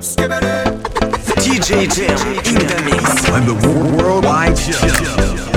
DJ Jam in the mix. I'm the worldwide champion.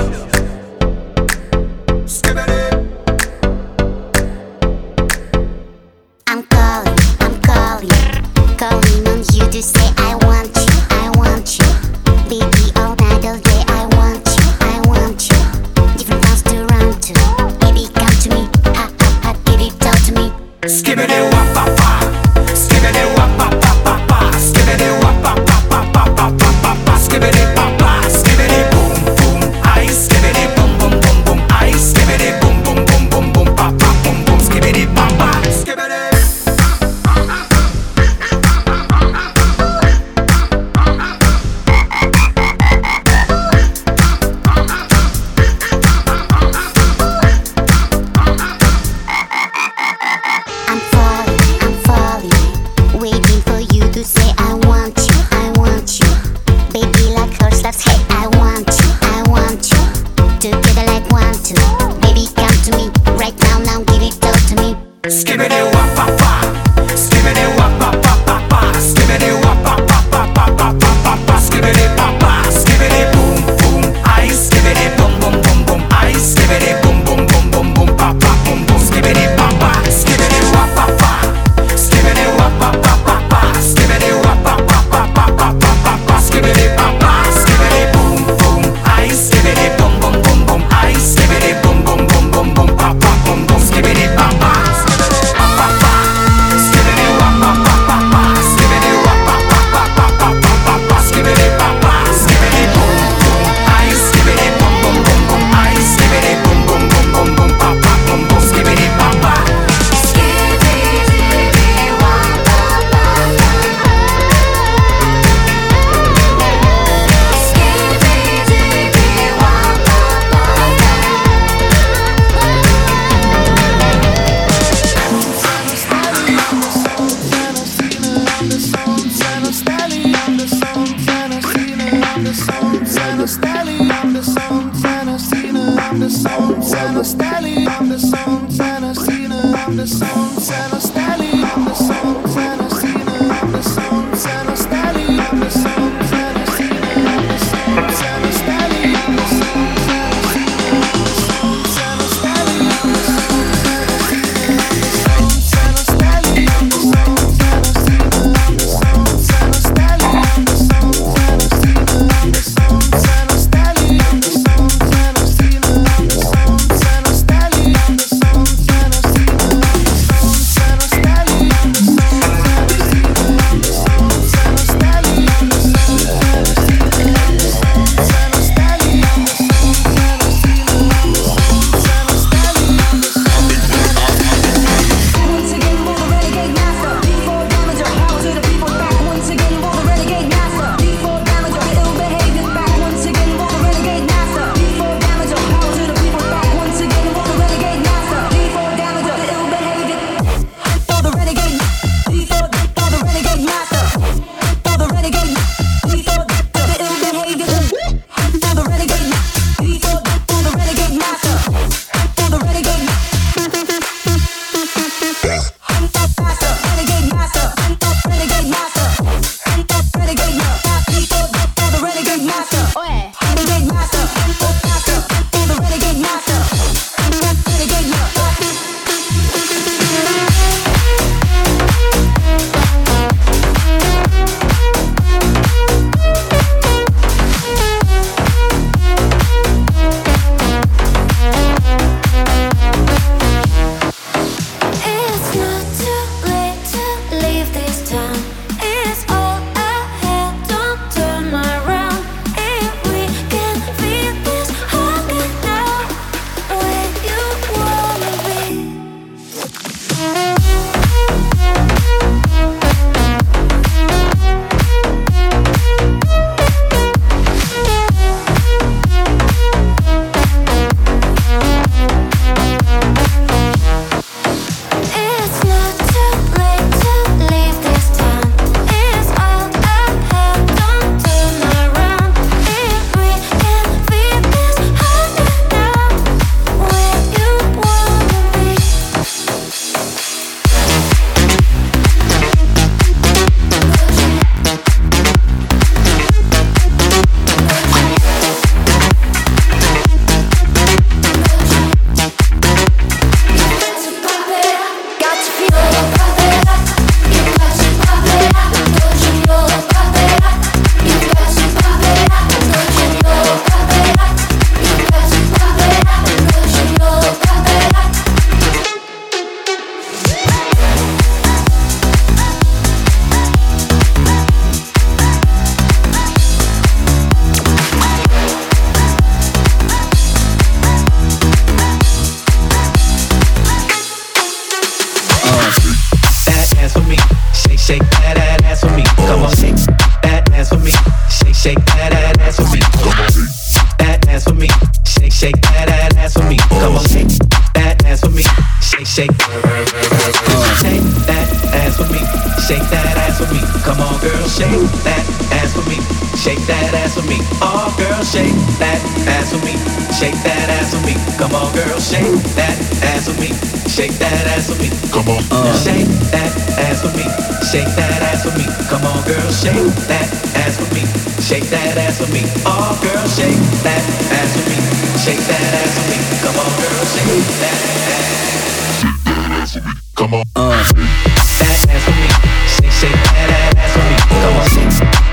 give it all to wah, wah, wah. Shake that ass for me. Oh, girl, shake that ass for me. Shake that ass for me. Come on, girl, shake that ass for me. Shake that ass for me. Come on, shake that ass for me. Shake that ass for me. Come on, girl, shake that ass for me. Shake that ass for me. Oh, girl, shake that ass for me. Shake that ass for me. Come on, girl, shake that ass. Shake that ass for me. Come on. That ass for me. Shake, shake that ass for me. Come on,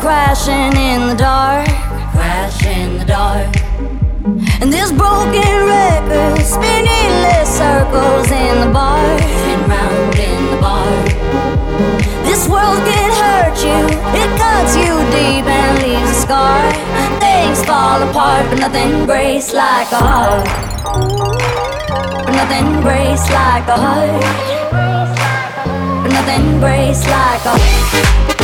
crashing in the dark, crash in the dark. And this broken record spinning less circles in the bar, and round in the bar. This world can hurt you, it cuts you deep and leaves a scar. Things fall apart, but nothing breaks like a heart. But nothing breaks like a heart. But nothing breaks like a heart.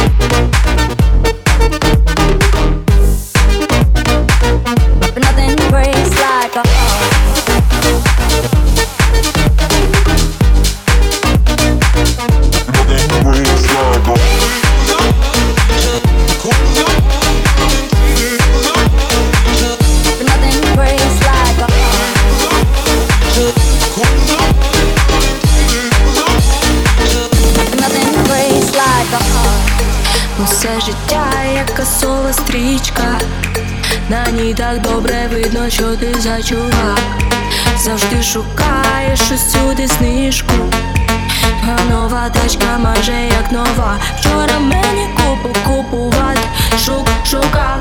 життя, як касова стрічка, на ній так добре видно, що ти за чувак Завжди шукаєш усюди знижку, а нова тачка майже як нова. Вчора мені купу купувати. шук, шукав.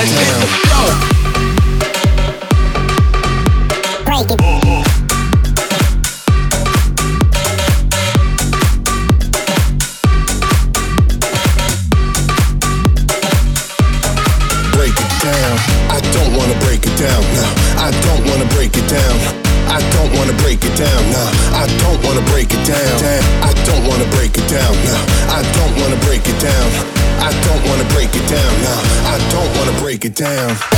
Let's get the flow. Damn.